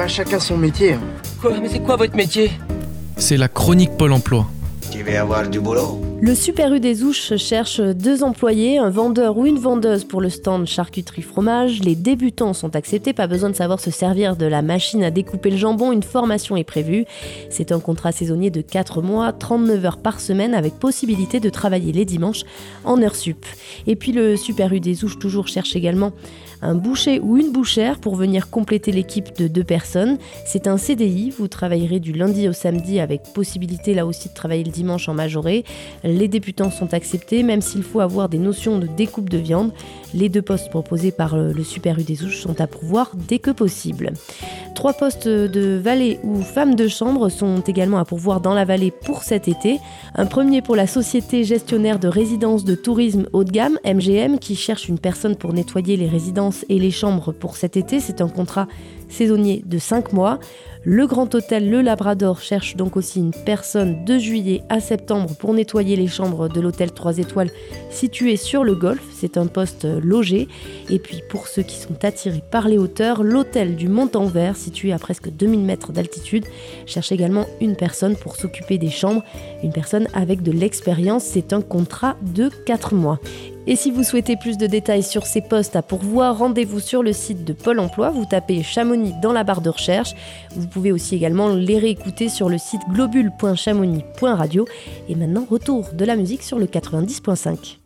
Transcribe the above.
Pas chacun son métier. hein. Quoi Mais c'est quoi votre métier? C'est la chronique Pôle emploi. Tu vas avoir du boulot. Le Super U des Ouches cherche deux employés, un vendeur ou une vendeuse pour le stand charcuterie fromage. Les débutants sont acceptés, pas besoin de savoir se servir de la machine à découper le jambon, une formation est prévue. C'est un contrat saisonnier de 4 mois, 39 heures par semaine avec possibilité de travailler les dimanches en heure sup. Et puis le Super U des Ouches toujours cherche également un boucher ou une bouchère pour venir compléter l'équipe de deux personnes. C'est un CDI, vous travaillerez du lundi au samedi avec possibilité là aussi de travailler le dimanche en majoré. Les débutants sont acceptés, même s'il faut avoir des notions de découpe de viande. Les deux postes proposés par le le Super U des Ouches sont à pourvoir dès que possible. Trois postes de valet ou femme de chambre sont également à pourvoir dans la vallée pour cet été. Un premier pour la société gestionnaire de résidences de tourisme haut de gamme, MGM, qui cherche une personne pour nettoyer les résidences et les chambres pour cet été. C'est un contrat saisonnier de 5 mois. Le Grand Hôtel Le Labrador cherche donc aussi une personne de juillet à septembre pour nettoyer les chambres de l'hôtel 3 étoiles situé sur le golfe. C'est un poste logé. Et puis pour ceux qui sont attirés par les hauteurs, l'hôtel du Montanvert, situé à presque 2000 mètres d'altitude, cherche également une personne pour s'occuper des chambres. Une personne avec de l'expérience. C'est un contrat de 4 mois. Et si vous souhaitez plus de détails sur ces postes à pourvoir, rendez-vous sur le site de Pôle emploi. Vous tapez Chamonix dans la barre de recherche. Vous pouvez aussi également les réécouter sur le site globule.chamonix.radio. Et maintenant, retour de la musique sur le 90.5.